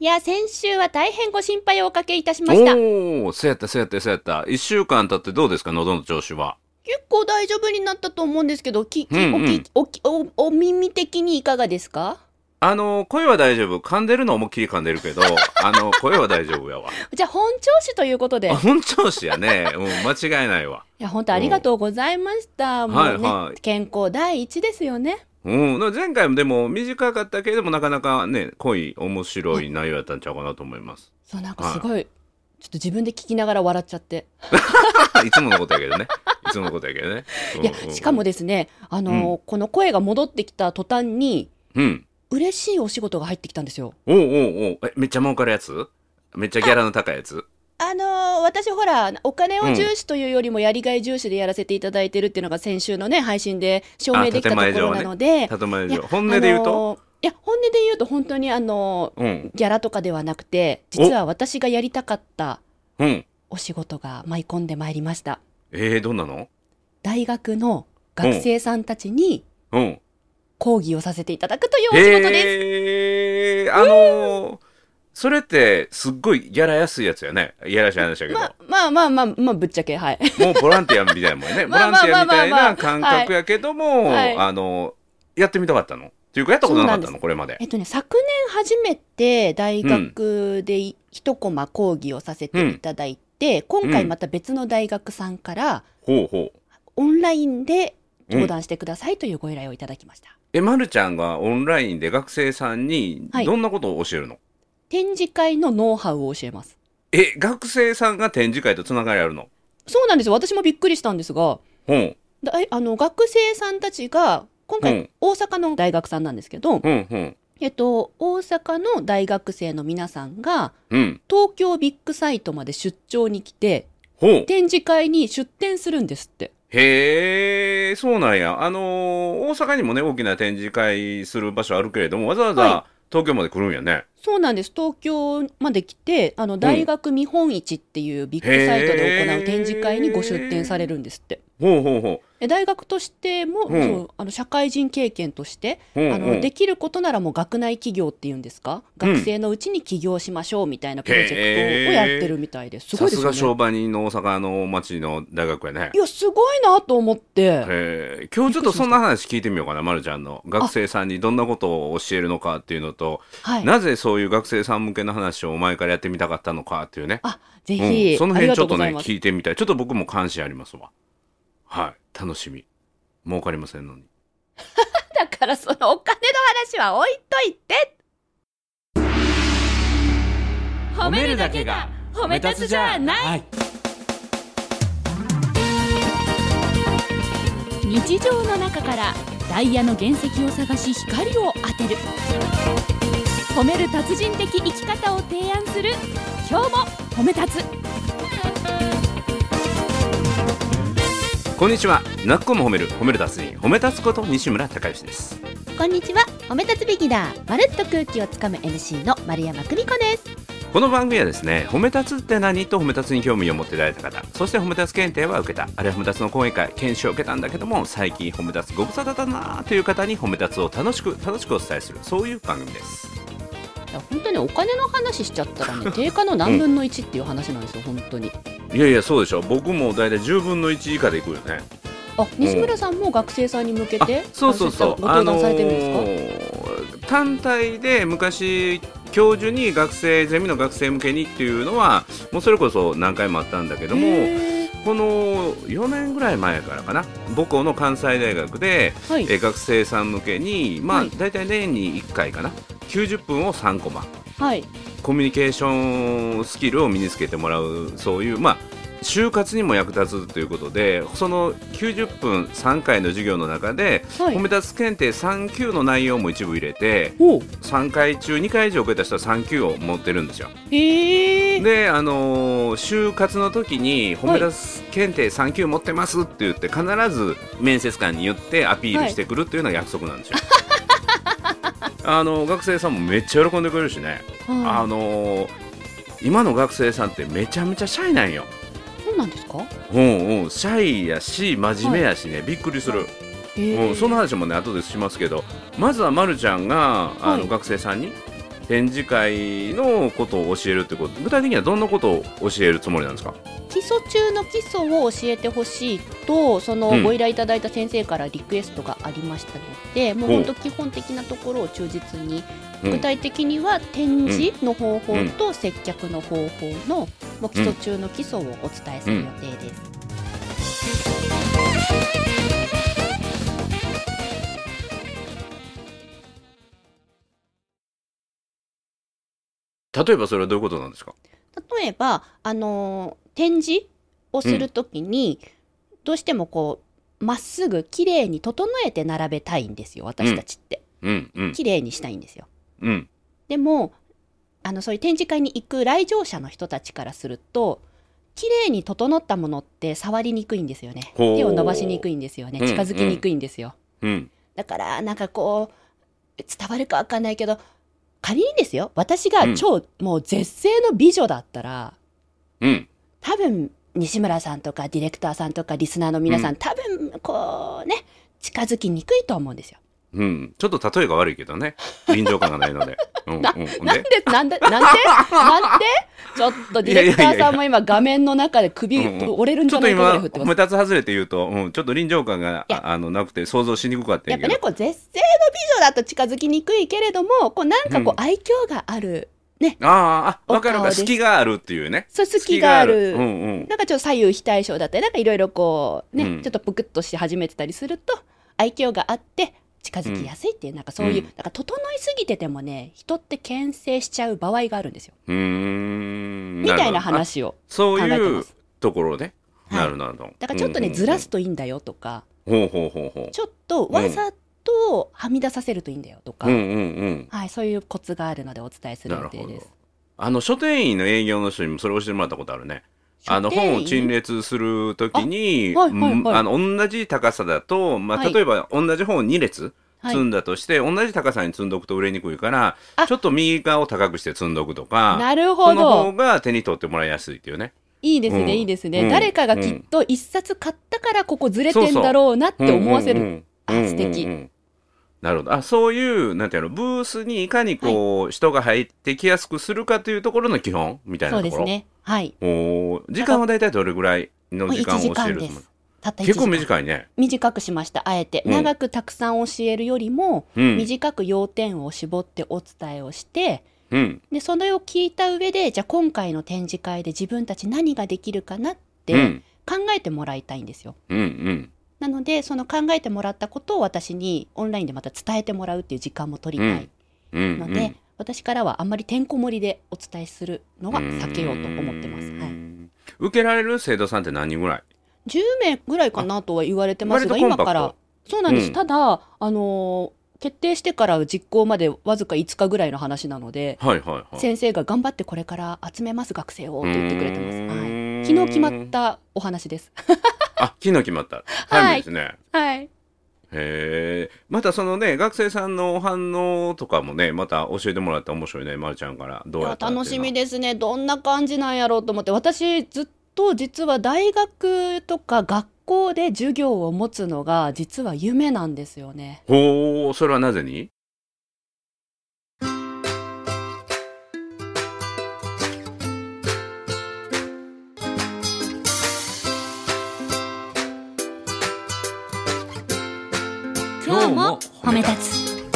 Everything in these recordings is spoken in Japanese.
いや、先週は大変ご心配をおかけいたしました。おお、そうやった、そうやった、そうやった。一週間経ってどうですか、喉の調子は。結構大丈夫になったと思うんですけど、き、き、うんうんおき、おき、お、お耳的にいかがですか？あの、声は大丈夫。噛んでるの思いっきり噛んでるけど、あの、声は大丈夫やわ。じゃあ、本調子ということで。本調子やね。うん、間違いないわ。や、本当ありがとうございました。もうね、はいはい健康第一ですよね。うん、前回もでも短かったけれども、なかなかね、濃い、面白い内容やったんちゃうかなと思います。そう、なんかすごい、ちょっと自分で聞きながら笑っちゃって。いつものことやけどね。いつものことやけどね。いやうんうんう、んしかもですね、あのーこの声が戻ってきた途端に、うん。嬉しいお仕事が入ってきたんですよ。おうおうおうえ、めっちゃ儲かるやつ？めっちゃギャラの高いやつ？あの私ほら、お金を重視というよりもやりがい重視でやらせていただいてるっていうのが先週のね、配信で証明できたところなので、建前いや。本音で言うと、いや、本音で言うと本当にあのうん。ギャラとかではなくて、実は私がやりたかった。お仕事が舞い込んでまいりました。えー、どんなの大学の学生さんたちに。講義をさせていただくというお仕事です。へえ、あのーそれってすっごいギャラ安いやつやね。いやらしい話やけど。まあまあまあまあ、まあ、ぶっちゃけ、はい。もうボランティアみたいなもんやね。ボ まあランティアみたいな感覚やけども、はいあの、やってみたかったのっていうか、やったことなかったのこれまでえ。っとね、昨年初めて大学でい一コマ講義をさせていただいて、今回また別の大学さんからほうほう。オンラインで登壇してくださいというご依頼をいただきました。え、まるちゃんがオンラインで学生さんにはいどんなことを教えるの、展示会のノウハウを教えます。え、学生さんが展示会とつながりあるの？そうなんですよ。私もびっくりしたんですが、ほう。だいあの学生さんたちが、今回、うん大阪の大学さんなんですけど、うん、うん。えっと、大阪の大学生の皆さんが、うん。東京ビッグサイトまで出張に来て。展示会に出展するんですって。へえ、そうなんや。あのー大阪にもね、大きな展示会する場所あるけれども、わざわはざ東京まで来るんやね。そうなんです。東京まで来て、あの、大学見本市っていうビッグサイトで行う展示会にご出展されるんですって。ほうほうほで大学としても、うんそうあの社会人経験として、う。うんあのうんできることならもう学内企業っていうんですか、うん学生のうちに起業しましょうみたいなプロジェクトをやってるみたいです。すごいですよね。さすが商売人の大阪の町の大学やねい。や、すごいなと思って。今日ちょっとそんな話聞いてみようかな、まるちゃんの。学生さんにどんなことを教えるのかっていうのと、はい。なぜそういう学生さん向けの話を前からやってみたかったのかっていうね。あ、ぜうひ、ん、その辺ちょっとね。聞いてみたい。ちょっと僕も関心ありますわ。はい。楽しみ。儲かりませんのに。だからそのお金の話は置いといて。褒めるだけが褒め立つじゃない。日常の中からダイヤの原石を探し光を当てる褒める達人的生き方を提案する今日も褒め立つこんにちは。なっこも褒める、褒める達人、褒め立つこと西村孝之です。こんにちは褒め立つビギナーまるっと空気をつかむ MC の丸山久美子ですこの番組はですね、褒め立つって何と褒め立つに興味を持っていただいた方、そして褒め立つ検定は受けた、あるいは褒め立つの講演会、研修を受けたんだけども、最近褒め立つご無沙汰だなという方に褒め立つを楽しく、楽しくお伝えする、そういう番組です。いや本当にお金の話しちゃったらね 定価の何分の1っていう話なんですよ、本当に。いやいや、そうでしょ。僕も大体10分の1以下でいくよね。あ西村さんも学生さんに向けてそうそうそう。ご登壇されてるんですか、ー単体で昔教授に学生ゼミの学生向けにっていうのはもうそれこそ何回もあったんだけどもへこの4年ぐらい前からかな。母校の関西大学で、ーはい。えー学生さん向けにまあ、はい。大体年に1回かな90分を3コマ。はい。コミュニケーションスキルを身につけてもらうそういうまあ就活にも役立つということでその90分3回の授業の中で、はい。褒め立つ検定3級の内容も一部入れておう。3回中2回以上受けた人は3級を持ってるんですよ。であのー就活の時に褒め立つ検定3級持ってますって言って必ず面接官に言ってアピールしてくるっていうのが約束なんですよ、あの学生さんもめっちゃ喜んでくれるしね、あのー今の学生さんってめちゃめちゃシャイなんよ。そうなんですか？うんうん。シャイやし真面目やしね、びっくりする、へー。うん、その話もね後でしますけど。まずはまるちゃんがあの、はい。学生さんに展示会のことを教えるってこと。具体的にはどんなことを教えるつもりなんですか？基礎中の基礎を教えてほしいとそのうん。ご依頼いただいた先生からリクエストがありましたので、もう本当基本的なところを忠実に、うん。具体的には展示の方法と接客の方法の、もう基礎中の基礎をお伝えする予定です。例えばそれはどういうことなんですか？例えば、あのー展示をするときに、どうしてもこうまっすぐ綺麗に整えて並べたいんですよ私たちって、うんうん綺麗にしたいんですよ。うん。でもあのそういう展示会に行く来場者の人たちからすると綺麗に整ったものって触りにくいんですよね。手を伸ばしにくいんですよね。うん。近づきにくいんですよ、うん。だからなんかこう伝わるかわかんないけど仮にですよ私が超、もう絶世の美女だったらうん。多分西村さんとかディレクターさんとかリスナーの皆さん、うん。多分こうね近づきにくいと思うんですよ。うん。ちょっと例えが悪いけどね。臨場感がないので。う んうん。なんでなんでなんで？なんで？ちょっとディレクターさんも今画面の中で首折れるん。ちょっとじゃないかぐらい振ってます。立つ外れて言うと、うん、ちょっと臨場感がああのなくて想像しにくかったんやっぱねこう絶世の美女だと近づきにくいけれどもこうなんかこううん。愛嬌がある、あああ分かる隙があるっていうね。そう好きがある。隙うんうん。なんかちょっと左右非対称だったりなんかいろいろこうね、うん。ちょっとぷくっとし始めてたりすると愛嬌があって近づきやすいっていう、なんかそういう、うん。だから整いすぎててもね人って牽制しちゃう場合があるんですよ。みたいな話をそう考えていうますところね、はい。なるなるほど。だからちょっとね、うんうんうん。ずらすといいんだよとかちょっとわざとはみ出させるといいんだよとか、ううんうんうん。はい、そういうコツがあるのでお伝えする予定です。あの書店員の営業の人にもそれ教えてもらったことあるねあの本を陳列するときに、あはいはいはい。うんあの同じ高さだと、まあ、はい。例えば同じ本を2列はい。積んだとして、同じ高さに積んどくと売れにくいからあ。ちょっと右側を高くして積んどくとかなるほその方どが手に取ってもらいやすいっていうね。いいですね、うん。いいですね、うん。誰かがきっと一冊買ったからここずれてんだろうなって思わせる、うんうんうん。あ素敵。うんうんうんなるほどあそういうなんていうのブースにいかにこう、人が入ってきやすくするかというところの基本？みたいなところ？そうですねはいおー時間は大体どれぐらいの時間を1時教えるたった1時結構間短いね。短くしましたあえて、うん長くたくさん教えるよりも、うん。短く要点を絞ってお伝えをしてうん。でそれを聞いた上でじゃあ今回の展示会で自分たち何ができるかなってうん。考えてもらいたいんですよ。うん。うん。なのでその考えてもらったことを私にオンラインでまた伝えてもらうっていう時間も取りたい。うん。ので、私からはあんまりてんこ盛りでお伝えするのは避けようと思ってます。はい、い。受けられる生徒さんって何人ぐらい？10名ぐらいかなとは言われてますが今から。そうなんです、うん。ただあのー決定してから実行までわずか5日ぐらいの話なので、はいはいはい。先生が頑張ってこれから集めます学生をって言ってくれてます、うはい、昨日決まったお話です。あ、昨日決まった。タイムですね。はい。へえ。またそのね、学生さんの反応とかもね、また教えてもらったら面白いね、まるちゃんから。どういややった楽しみですね。どんな感じなんやろうと思って。私ずっと実は大学とか学校で授業を持つのが実は夢なんですよね。ほう、それはなぜに？今日も褒め立つ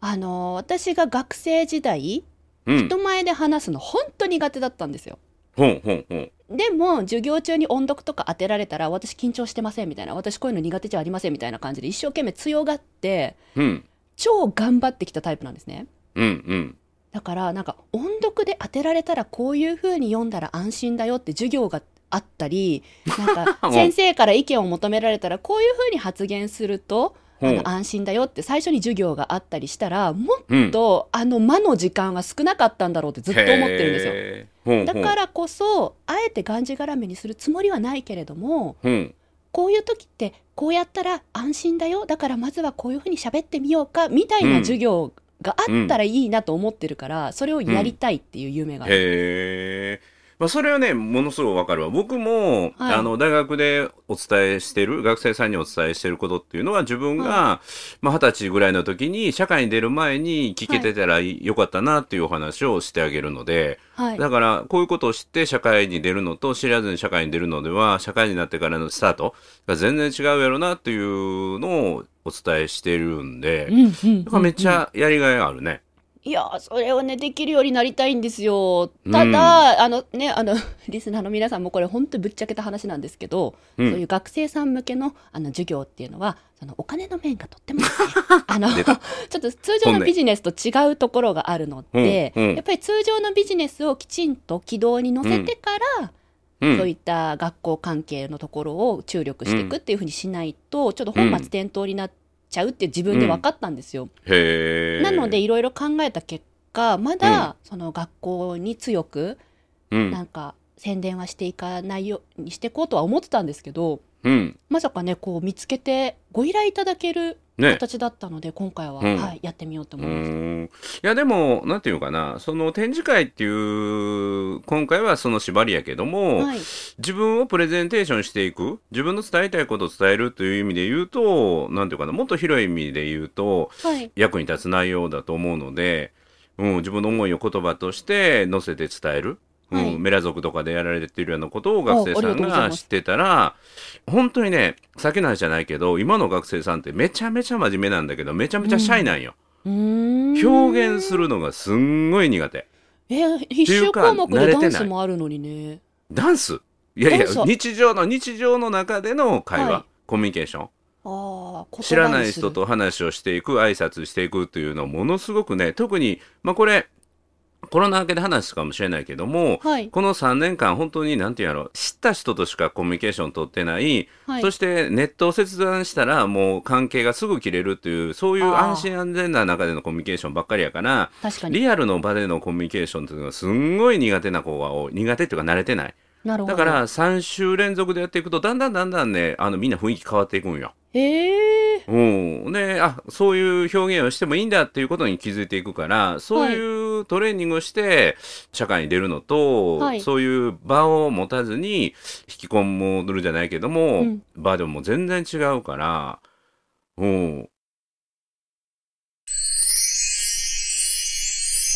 あの私が学生時代うん。人前で話すの本当苦手だったんですよほんほんほん。でも授業中に音読とか当てられたら私緊張してませんみたいな私こういうの苦手じゃありませんみたいな感じで一生懸命強がってうん。超頑張ってきたタイプなんですねうんうん。だからなんか音読で当てられたらこういう風に読んだら安心だよって授業があったりなんか うん先生から意見を求められたらこういう風に発言するとあの安心だよって最初に授業があったりしたらもっうん。とあの間の時間は少なかったんだろうってずっと思ってるんですよ。だからこそあえてがんじがらめにするつもりはないけれどもうん。こういう時ってこうやったら安心だよだからまずはこういう風に喋ってみようかみたいな授業があったらいいなと思ってるから、それをやりたいっていう夢がある、へえ。まあ、それはね、ものすごくわかるわ。僕も、はいあの、大学でお伝えしてる、学生さんにお伝えしてることっていうのは、自分が、はまあ、二十歳ぐらいの時に、社会に出る前に聞けてたらよかったなっていうお話をしてあげるので、はい。だから、こういうことを知って社会に出るのと、知らずに社会に出るのでは、社会になってからのスタートが全然違うやろなっていうのをお伝えしてるんで、うんうんうんだからめっちゃやりがいあるね。いやーそれをねできるようになりたいんですよ。ただ、あのねあの リスナーの皆さんもこれ本当にぶっちゃけた話なんですけど、うん。そういう学生さん向けのあの授業っていうのはそのお金の面がとってもね あのちょっと通常のビジネスと違うところがあるので、うんうん。やっぱり通常のビジネスをきちんと軌道に乗せてから、うん。そういった学校関係のところを注力していくっていうふうにしないと、ちょっと本末転倒になっちゃうって自分で分かったんですよ。へーなので、いろいろ考えた結果まだその学校に強くうんなんか宣伝はしていかないようにしていこうとは思ってたんですけどうん。まさかねこう見つけてご依頼いただけるね。形だったので今回は、うん。はい、やってみようとう思いまいやでもなんていうかなその展示会っていう今回はその縛りやけども、はい、自分をプレゼンテーションしていく自分の伝えたいことを伝えるという意味で言うとなんていうかなもっと広い意味で言うとはい、役に立つ内容だと思うので、うん、自分の思いを言葉として載せて伝える。はい。うん、メラ族とかでやられてるようなことを学生さんが知ってたら本当にねさっきの話じゃないけど今の学生さんってめちゃめちゃ真面目なんだけどめちゃめちゃシャイなんよ。うーん。表現するのがすんごい苦手。え必修項目でダンスもあるのにね。ダンス？いやいや日常の日常の中での会話、はい。コミュニケーション。あ知らない人と話をしていく挨拶していくっていうのはものすごくね特にまあこれコロナ明けで話すかもしれないけども、はい。この3年間本当に何て言うんやろ知った人としかコミュニケーション取ってない、はい。そしてネットを切断したらもう関係がすぐ切れるっていうそういう安心安全な中でのコミュニケーションばっかりやから確かに。リアルの場でのコミュニケーションっていうのがすんごい苦手な子が多い。苦手っていうか慣れてないなるほど。だから3週連続でやっていくとだんだんだんだんねあのみんな雰囲気変わっていくんよ。へえ。うん、であそういう表現をしてもいいんだっていうことに気づいていくからそういうトレーニングをして社会に出るのと、はい。そういう場を持たずに引き込むるじゃないけども、うん。場でも全然違うから、うん、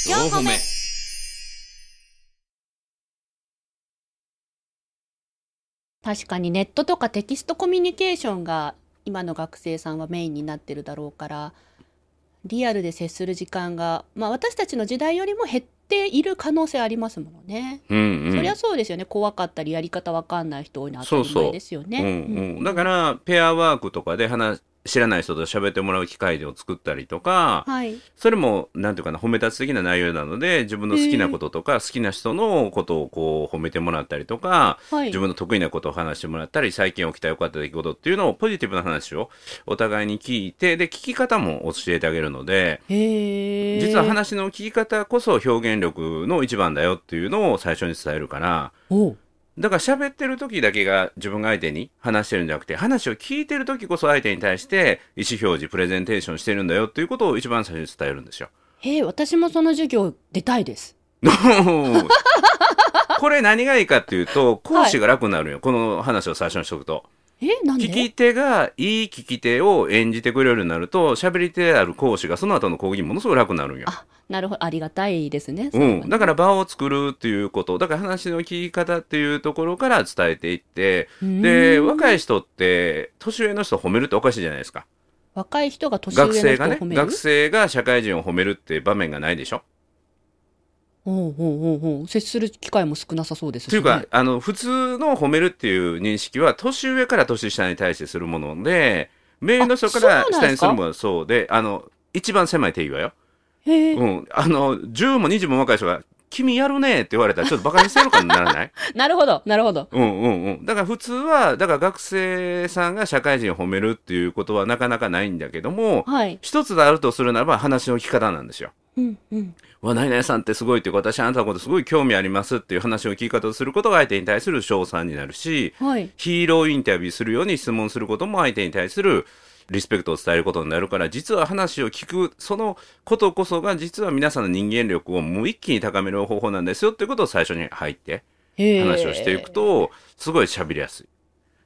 4個目確かにネットとかテキストコミュニケーションが今の学生さんはメインになってるだろうからリアルで接する時間が、まあ、私たちの時代よりも減っている可能性ありますものね、うんうん。そりゃそうですよね。怖かったりやり方わかんない人多いのは当たり前ですよね。だからペアワークとかで話知らない人と喋ってもらう機会を作ったりとか、はい。それもなんていうかな褒め立つ的な内容なので自分の好きなこととか好きな人のことをこう褒めてもらったりとかはい。自分の得意なことを話してもらったり最近起きた良かった出来事っていうのをポジティブな話をお互いに聞いてで聞き方も教えてあげるので実は話の聞き方こそ表現力の一番だよっていうのを最初に伝えるからだから喋ってる時だけが自分が相手に話してるんじゃなくて話を聞いてる時こそ相手に対して意思表示プレゼンテーションしてるんだよっていうことを一番最初に伝えるんですよ。へえ私もその授業出たいです。これ何がいいかっていうと講師が楽になるよ、この話を最初にしとくと聞き手がいい聞き手を演じてくれるようになると喋り手である講師がその後の講義ものすごく楽になるんよ。あなるほど。ありがたいですね、そうん、だから場を作るっていうことだから話の聞き方っていうところから伝えていってで若い人って年上の人を褒めるっておかしいじゃないですか。若い人が年上の学生がね人を褒める？学生が社会人を褒めるって場面がないでしょ？おうおうおう接する機会も少なさそうですし、ね、というか、あの、普通の褒めるっていう認識は、年上から年下に対してするもので、目の人から下にするものはそうで、あの、一番狭い定義はよ。へえ、うん。あの、10も20も若い人が、君やるねって言われたら、ちょっと馬鹿にしてるかにならない？なるほどなるほどうんうんうん。だから普通は、だから学生さんが社会人を褒めるっていうことはなかなかないんだけども、はい一つであるとするならば話の聞き方なんですよ。うんうんわ、何々さんってすごいっていうか、私あなたのことすごい興味ありますっていう話の聞き方をすることが相手に対する称賛になるし、はいヒーローインタビューするように質問することも相手に対するリスペクトを伝えることになるから、実は話を聞く、そのことこそが実は皆さんの人間力をもう一気に高める方法なんですよっていうことを最初に入って、話をしていくとすごい喋りやすい。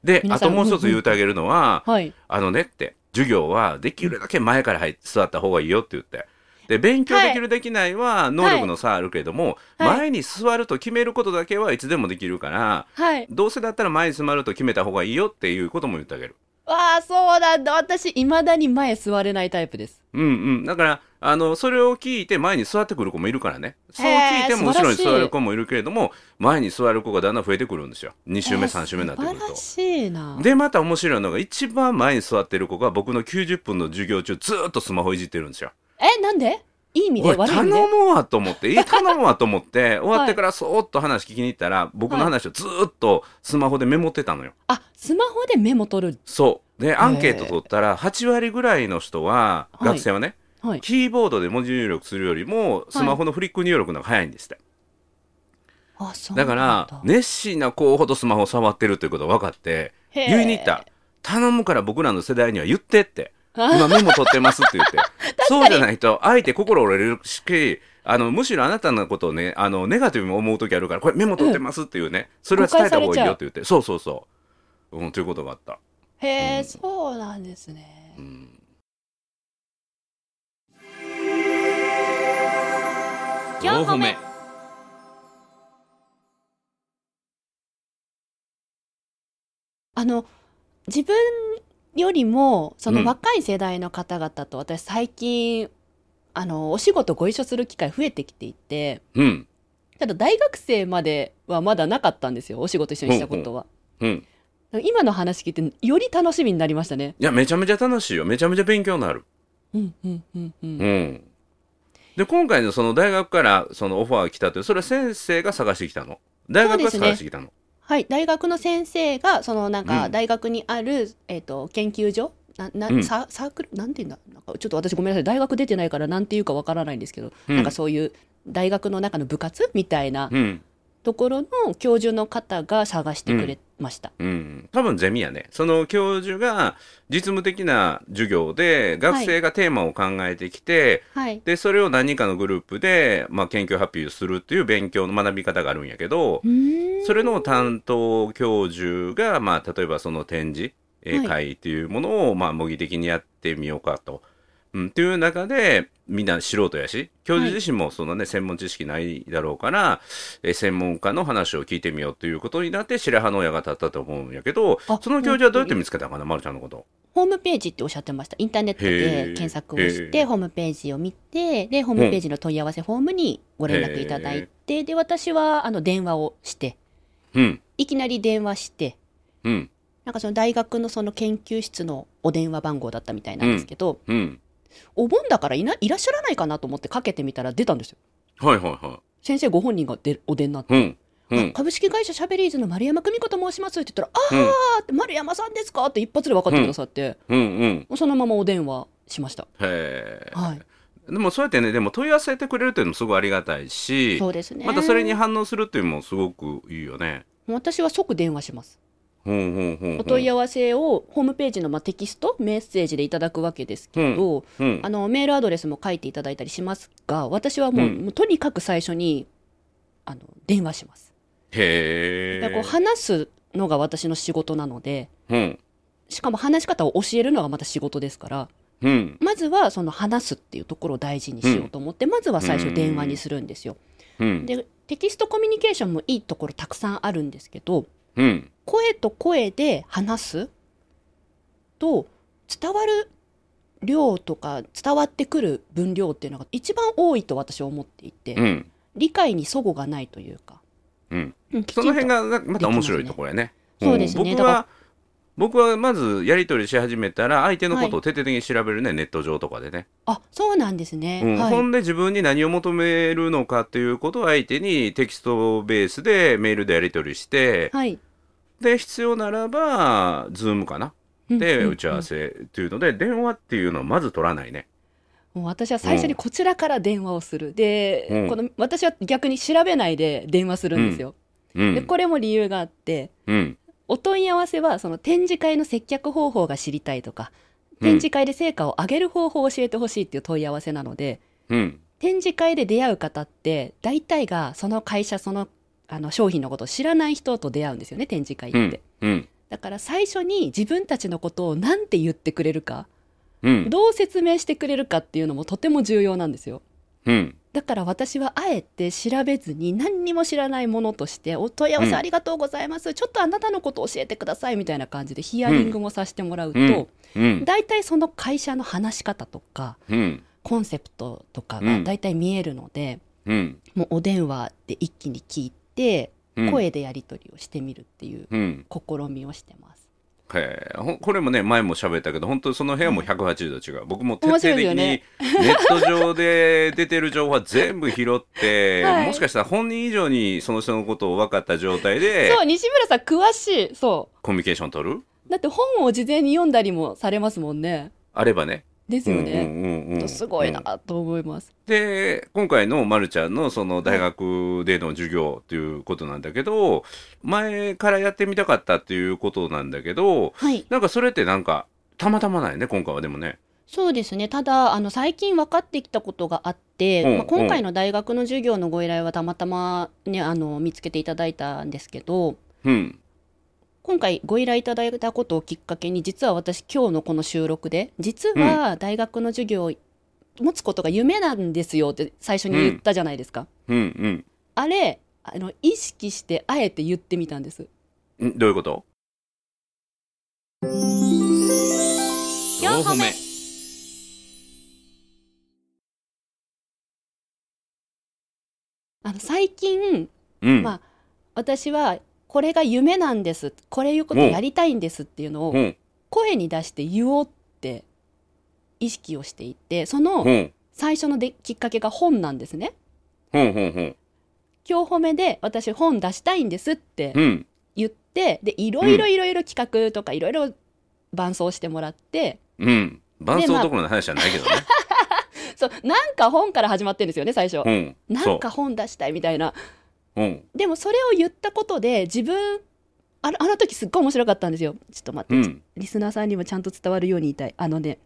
であともう一つ言うてあげるのは、はい。あのねって授業はできるだけ前から入って座った方がいいよって言って。で勉強できる、できないは能力の差あるけれども、はい前に座ると決めることだけはいつでもできるから、はい。どうせだったら前に座ると決めた方がいいよっていうことも言ってあげる。わあ、そうなんだ。私、未だに前座れないタイプです。うんうん。だから、あの、それを聞いて前に座ってくる子もいるからね。そう聞いても後ろに座る子もいるけれども、前に座る子がだんだん増えてくるんですよ。2週目、えー3週目になってくると。素晴らしいな。で、また面白いのが、一番前に座ってる子が僕の90分の授業中ずーっとスマホいじってるんですよ。え、なんで？いい意味で？悪い意味で？むわと思って、え、頼むわと思って、終わってからそーっと話聞きに行ったら、僕の話をずーっとスマホでメモってたのよ。あ、スマホでメモ取る？そう。で、アンケート取ったら、8割ぐらいの人は、はい学生はね、はい。キーボードで文字入力するよりも、スマホのフリック入力の方が早いんですって。あ、そうだから、熱心な子ほどスマホを触ってるということが分かって、へー言いに行った。頼むから僕らの世代には言ってって。今メモ取ってますって言って。そうじゃないと、相手心折れるし、あの、むしろあなたのことをね、あの、ネガティブに思う時あるから、これメモ取ってますっていうね、それは伝えた方がいいよって言って。そうそうそう。うん、ということがあった。へえ、うんそうなんですね。うん。4歩目あの、自分よりも、そのうん若い世代の方々と私最近、あの、お仕事ご一緒する機会増えてきていて、うん。ただ大学生まではまだなかったんですよ、お仕事一緒にしたことは。うん。今の話聞いて、より楽しみになりましたね。いや、めちゃめちゃ楽しいよ。めちゃめちゃ勉強になる。うん、うん、うん、う。うんん。で、今回のその大学からそのオファーが来たって、それは先生が探してきたの？大学が探してきたの？はい、大学の先生が、そのなんか、うん。大学にある、えっ、と、研究所？なな、うん。ササークル？なんて言うんだ？なんかちょっと私ごめんなさい。大学出てないからなんていうかわからないんですけど、うん。なんかそういう大学の中の部活？みたいなうん。ところの教授の方が探してくれました。うん。多分ゼミやね。その教授が実務的な授業で学生がテーマを考えてきて、はい。で、それを何人かのグループで、まあ、研究発表するっていう勉強の学び方があるんやけどそれの担当教授が、まあ、例えばその展示、会っていうものを、まあ、模擬的にやってみようかと。うん、っていう中で、みんな素人やし、教授自身もそのね、専門知識ないだろうから、えー専門家の話を聞いてみようということになって、白羽の矢が立ったと思うんやけどあ、その教授はどうやって見つけたのかな、まるちゃんのこと。ホームページっておっしゃってました。インターネットへでー。検索をしへて、ー。ホームページを見て、で、ホームページの問い合わせフォームにご連絡いただいて、で、私は、あの、電話をして、うん、いきなり電話して、うん、なんかその大学のその研究室のお電話番号だったみたいなんですけど、うん。お盆だからいないらっしゃらないかなと思ってかけてみたら出たんですよ。はいはいは先生ご本人が出お出になって。い。うん、うん。あ株式会社シャベリーズの丸山久美子と申しますって言ったら、うんああって丸山さんですかって一発で分かってくださって、うん、うん。そのままお電話しました。へえ。はい。でもそうやってね、でも問い合わせてくれるっていうのもすごいありがたいし、そうですね。またそれに反応するっていうのもすごくいいよね。私は即電話します。お問い合わせをホームページのまあテキスト、メッセージでいただくわけですけど、うんあのメールアドレスも書いていただいたりしますが、私はもう,、うんもうとにかく最初にあの電話します。へえ。話すのが私の仕事なので、うん。しかも話し方を教えるのがまた仕事ですから、うん。まずはその話すっていうところを大事にしようと思って、まずは最初電話にするんですよ。うん。で、テキストコミュニケーションもいいところたくさんあるんですけど、うん。声と声で話す？と伝わる量とか伝わってくる分量っていうのが一番多いと私は思っていて、うん。理解に齟齬がないというか、うん。うんその辺がなまた面白いところやね。そうですね僕は、僕はまずやり取りし始めたら、相手のことを徹底的に調べるね、ネット上とかでね。あそうなんですね、うん。はい。ほんで自分に何を求めるのかっていうことを相手にテキストベースでメールでやり取りして、はい。で、必要ならば、ズームかな？で、打ち合わせっていうので、電話っていうのはまず取らないね。もう私は最初にこちらから電話をする。で、うん。この私は逆に調べないで電話するんですよ、うん。でこれも理由があってうん。お問い合わせはその展示会の接客方法が知りたいとかうん。展示会で成果を上げる方法を教えてほしいっていう問い合わせなのでうん。展示会で出会う方って大体がその会社そのあの商品のことを知らない人と出会うんですよね展示会うんって、うん。だから最初に自分たちのことを何て言ってくれるかうん。どう説明してくれるかっていうのもとても重要なんですよ。うんだから私はあえて調べずに何にも知らないものとしてお問い合わせありがとうございます、ちょっとあなたのことを教えてくださいみたいな感じでヒアリングもさせてもらうと、うん。うん。大体その会社の話し方とかうん。コンセプトとかがうん。大体見えるので、うん。もうお電話で一気に聞いてうん。声でやり取りをしてみるっていううん。試みをしてます。へこれもね前も喋ったけど本当その部屋も180度違う。僕も徹底的にネット上で出てる情報は全部拾って、はい。もしかしたら本人以上にその人のことを分かった状態でそう西村さん詳しい。そコミュニケーション取る？うだって本を事前に読んだりもされますもんね。あればね。ですよね、すごいなと思います。で今回のまるちゃんのその大学での授業ということなんだけど、前からやってみたかったっていうことなんだけどはい。なんかそれってなんかたまたまないね今回はでもね。そうですね。ただあの最近分かってきたことがあって、うん。まあ、今回の大学の授業のご依頼はたまたま、ね、あの見つけていただいたんですけどうん今回ご依頼いただいたことをきっかけに実は私今日のこの収録で実は大学の授業を持つことが夢なんですよって最初に言ったじゃないですか、うん。あれあの意識してあえて言ってみたんです。うん？んどういうこと？4歩目。あの最近うん、まあ私はこれが夢なんです。これいうことやりたいんですっていうのをうん。声に出して言おうって意識をしていてそほのん。最初のできっかけが本なんですね。今日褒めで私本出したいんですってうん。言ってでいろいろいろいろ企画とかいろいろ伴走してもらってうん。伴奏まあどころの話じゃないけどね。そうなんか本から始まってるんですよね最初。うん。なんか本出したいみたいな。そううんでもそれを言ったことで自分あのあの時すっごい面白かったんですよ。ちょっと待って、うんリスナーさんにもちゃんと伝わるように言いたい。あのね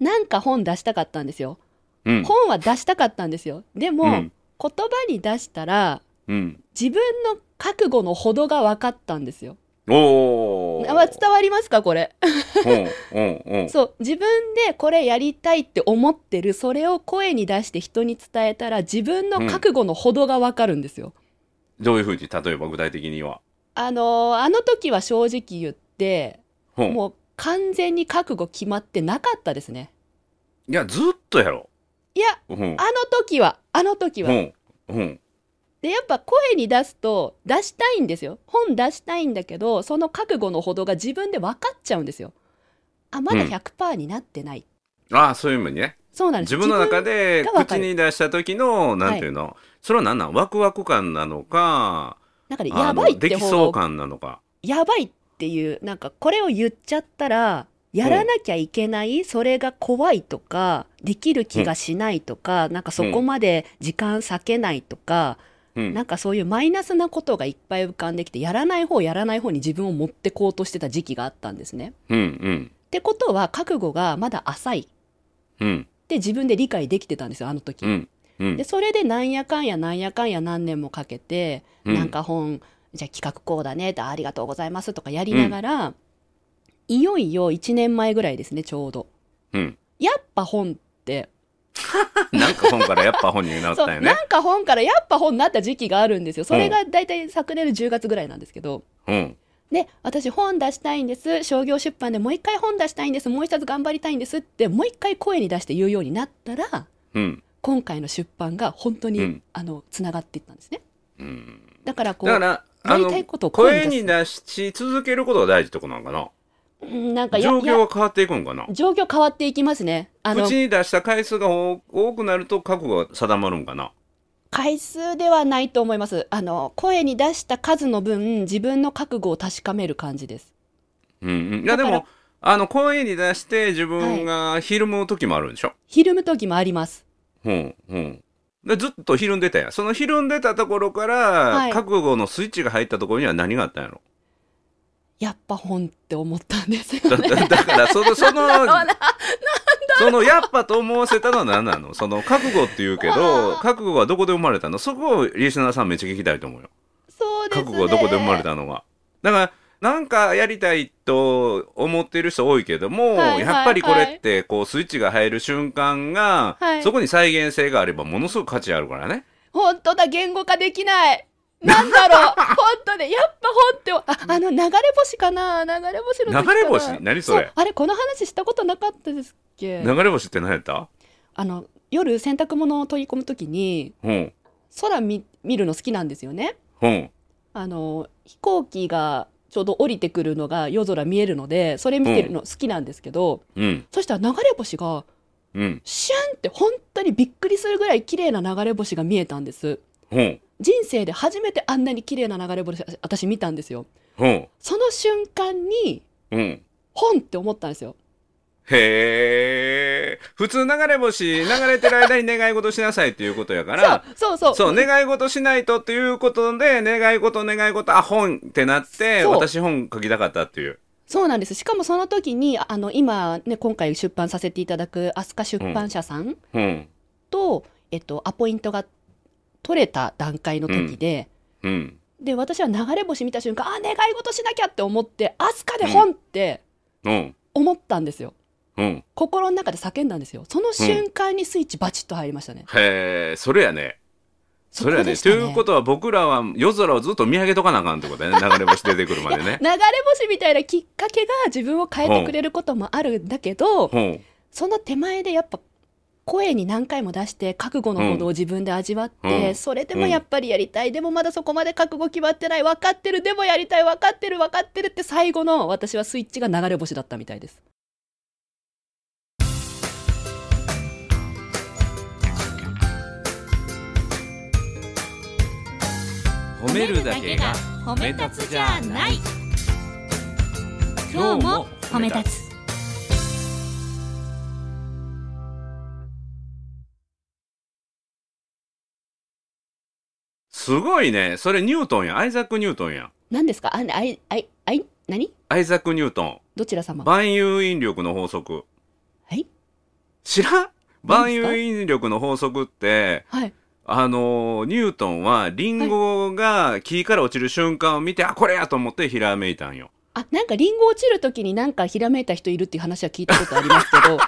なんか本出したかったんですよ。うん本は出したかったんですよ。でも、うん言葉に出したらうん自分の覚悟のほどが分かったんですよ。おおあ伝わりますかこれ？うんうんうん そう自分でこれやりたいって思ってるそれを声に出して人に伝えたら自分の覚悟のほどが分かるんですよ。どういうふうに例えば具体的には？あのーあの時は正直言ってほんもう完全に覚悟決まってなかったですね。いやずっとやろ。いやうんあの時はあの時は。うんうんでやっぱ声に出すと出したいんですよ。本出したいんだけどその覚悟のほどが自分で分かっちゃうんですよ。あまだうん。100%になってない、ああそういう意味ね。そうなんです。自分の中で口に出した時のなんていうの、それは何なん？ワクワク感なのかなんかねやばいってできそう感なのか。やばいっていうなんかこれを言っちゃったらやらなきゃいけない、それが怖いとかできる気がしないとか、なんかそこまで時間割けないとか、うんなんかそういうマイナスなことがいっぱい浮かんできてやらない方やらない方に自分を持ってこうとしてた時期があったんですね。うんうん。ってことは覚悟がまだ浅いうん。って自分で理解できてたんですよあの時。うん。うん。でそれでなんやかんやなんやかんや何年もかけて、うん。なんか本じゃあ企画こうだねってありがとうございますとかやりながら、いよいよ1年前ぐらいですねちょうど。うん。やっぱ本って なんか本からやっぱ本になったよね。なんか本からやっぱ本になった時期があるんですよ。それが大体昨年の10月ぐらいなんですけど。うん。で私本出したいんです。商業出版でもう一回本出したいんです。もう一冊頑張りたいんですってもう一回声に出して言うようになったらうん。今回の出版が本当に、うん。あのつながっていったんですね。うん。だからこうやりたいことを声に出す。声に出し続けることが大事ってことなのかな。うんなんかや状況は変わっていくんかな？状況変わっていきますねあの口に出した回数が多多くなると覚悟が定まるんかな？回数ではないと思いますあの声に出した数の分自分の覚悟を確かめる感じですうんうん。いやでもあの声に出して自分がひるむ時もあるんでしょ？ひるむ時もありますうんうん。でずっとひるんでたやん。そのひるんでたところから、はい覚悟のスイッチが入ったところには何があったんやろ？やっぱ本って思ったんですよだだだからそのその そのやっぱと思わせたのは何なの？その覚悟って言うけど覚悟はどこで生まれたの？そこをリスナーさんめっちゃ聞きたいと思うよ。そうですね。覚悟はどこで生まれたのがだからなんかやりたいと思ってる人多いけども、はいやっぱりこれってこうスイッチが入る瞬間が、はい。そこに再現性があればものすごく価値あるからね。本当だ言語化できないなんだろう。本当ねやっぱ本ってああの流れ星かな？流れ星の流れ星？何それ？うあれこの話したことなかったですっけ？流れ星って何やった？あの夜洗濯物を取り込む時にうん。空見見るの好きなんですよね。うん。あの飛行機がちょうど降りてくるのが夜空見えるのでそれ見てるの好きなんですけど、うん。そしたら流れ星がうん。シュンって本当にびっくりするぐらい綺麗な流れ星が見えたんです。うん人生で初めてあんなに綺麗な流れ星私見たんですよ。う。んその瞬間にうん。本って思ったんですよ。へえ。普通流れ星流れてる間に願い事しなさいっていうことやから。そうそうそう。そう願い事しないとっていうことで願い事願い事あ本ってなって私本書きたかったっていう。そうなんです。しかもその時にあの今ね今回出版させていただく飛鳥出版社さんうん。と、えっと、アポイントが取れた段階の時で、うん。で私は流れ星見た瞬間あ願い事しなきゃって思って飛鳥で本ってうん。思ったんですよ。うん。心の中で叫んだんですよ。その瞬間にスイッチバチッと入りましたね、へえそれやね。それやね。とこでしたいうことは僕らは夜空をずっと見上げとかなあかんってことやね。流れ星出てくるまでね。流れ星みたいなきっかけが自分を変えてくれることもあるんだけど、うん。その手前でやっぱ声に何回も出して覚悟のほどを自分で味わって、うん。それでもやっぱりやりたい、でもまだそこまで覚悟決まってない。分かってる。でもやりたい。分かってる。分かってるって最後の私はスイッチが流れ星だったみたいです。褒めるだけが褒め立つじゃない。今日も褒め立つすごいね。それニュートンや。アイザック・ニュートンや。何ですか？ああいあいあい何？アイザック・ニュートン。どちら様？万有引力の法則。はい？知らん？万有引力の法則ってはい。あのニュートンはリンゴが木から落ちる瞬間を見て、あこれやと思ってひらめいたんよ。あなんかリンゴ落ちる時になんかひらめいた人いるっていう話は聞いたことありますけど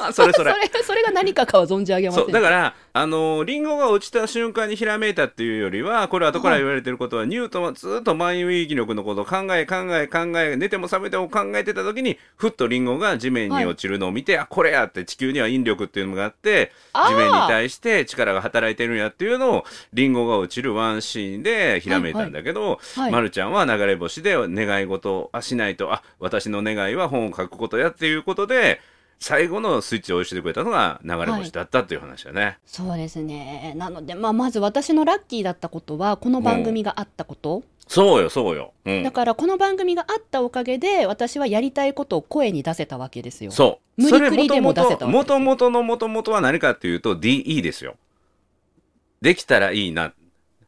それそれ。それ それが何かかは存じ上げません。そうだからあのリンゴが落ちた瞬間にひらめいたっていうよりはこれ後から言われてることは、ニュートンはずっと万有引力のことを考え考え考え寝ても覚めても考えてた時にふっとリンゴが地面に落ちるのを見て、あこれやって地球には引力っていうのがあって地面に対して力が働いてるんやっていうのをリンゴが落ちるワンシーンでひらめいたんだけど、はいまるちゃんは流れ星で願い事をあしないとあ私の願いは本を書くことやっていうことで最後のスイッチを押してくれたのが流れ星だったっていう話だね。そうですねなので、まあ、まず私のラッキーだったことはこの番組があったこと、そうよそうよ。うんだからこの番組があったおかげで私はやりたいことを声に出せたわけですよ。そう。無理くりでも出せたもともとのもともとは何かっていうと DE ですよ。できたらいいな。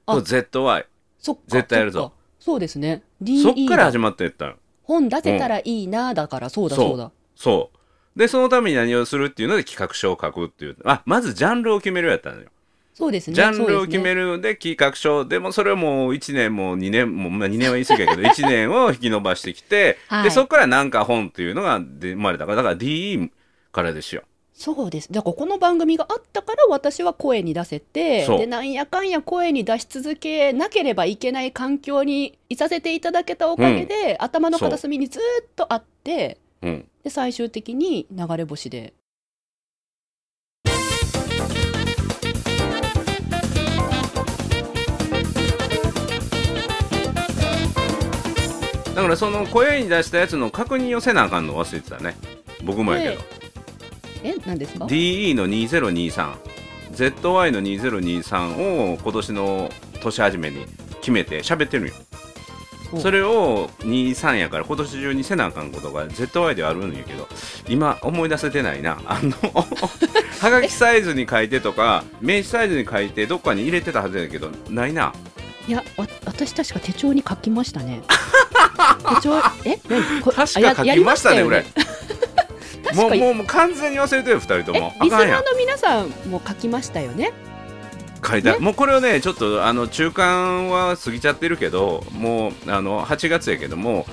あと ZY。そっか絶対やるぞそうですね。DE そっから始だまっていったの。本出せたらいいなだからそうだそうそうだ。そう。で、そのために何をするっていうので企画書を書くっていう。あ、まずジャンルを決めるやったのよ。そうですね。ジャンルを決める。で企画書。でもそれをもう1年も2年も、まあ2年は言い過ぎやけど、1年を引き伸ばしてきて、はいで、そこからなんか本っていうのがで生まれたから、だから DE からですよ。そうです。だからこの番組があったから私は声に出せて、で、なんやかんや声に出し続けなければいけない環境にいさせていただけたおかげで、頭の片隅にずーっとあって、うん。で、最終的に流れ星で。だからその声に出したやつの確認をせなあかんの忘れてたね。僕もやけど。え、何ですか？DE の2023、ZY の2023を今年の年始めに決めて喋ってるんよ。お。それを23やから今年中にせなあかんことが ZY ではあるんやけど今思い出せてないな。あのはがきサイズに書いてとか名刺サイズに書いてどっかに入れてたはずやけどないな。いや、わ私確か手帳に書きましたね。手帳、え？確か書きましたね俺。確かに。もうもう完全に忘れてる2人とえも。あリスナーの皆さんも書きましたよね書いてある。ね。もうこれをねちょっとあの中間は過ぎちゃってるけどもうあの8月やけども、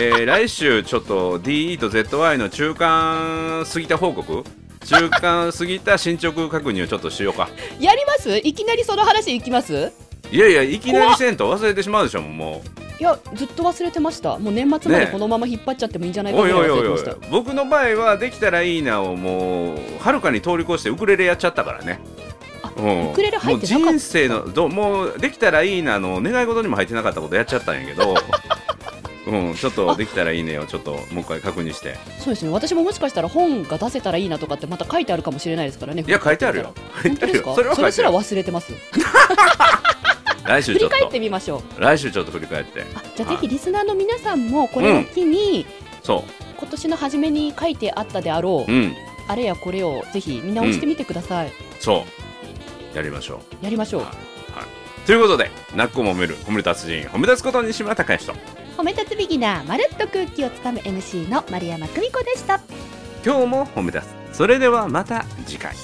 えー 来週ちょっと DE と ZY の中間過ぎた報告？中間過ぎた進捗確認をちょっとしようか。やります？いきなりその話いきます？いやいやいきなりせんと忘れてしまうでしょもいやずっと忘れてました。もう年末までね。このまま引っ張っちゃってもいいんじゃなういかぐらいおいお僕の場合はできたらいいなをもうはるかに通り越してウクレレやっちゃったからねウクレレ入ってなかった。もう人生のどもうできたらいいなの願い事にも入ってなかったことやっちゃったんやけど。うん、ちょっとできたらいいねをちょっともう一回確認して。そうですね私ももしかしたら本が出せたらいいなとかってまた書いてあるかもしれないですからね。いや書いてあるよ。本当ですか？それそれすら忘れてます 来週ちょっと。振り返ってみましょう。来週ちょっと振り返って。あじゃあぜひリスナーの皆さんもこれを機に、そ今年の初めに書いてあったであろう、ううん。あれやこれをぜひ見直してみてください、そうやりましょう。やりましょう。はい。ということでなっこも褒める褒める達人褒め立つこと西村隆之と褒め立つビギナーまるっと空気をつかむ MC の丸山久美子でした。今日も褒め立つ。それではまた次回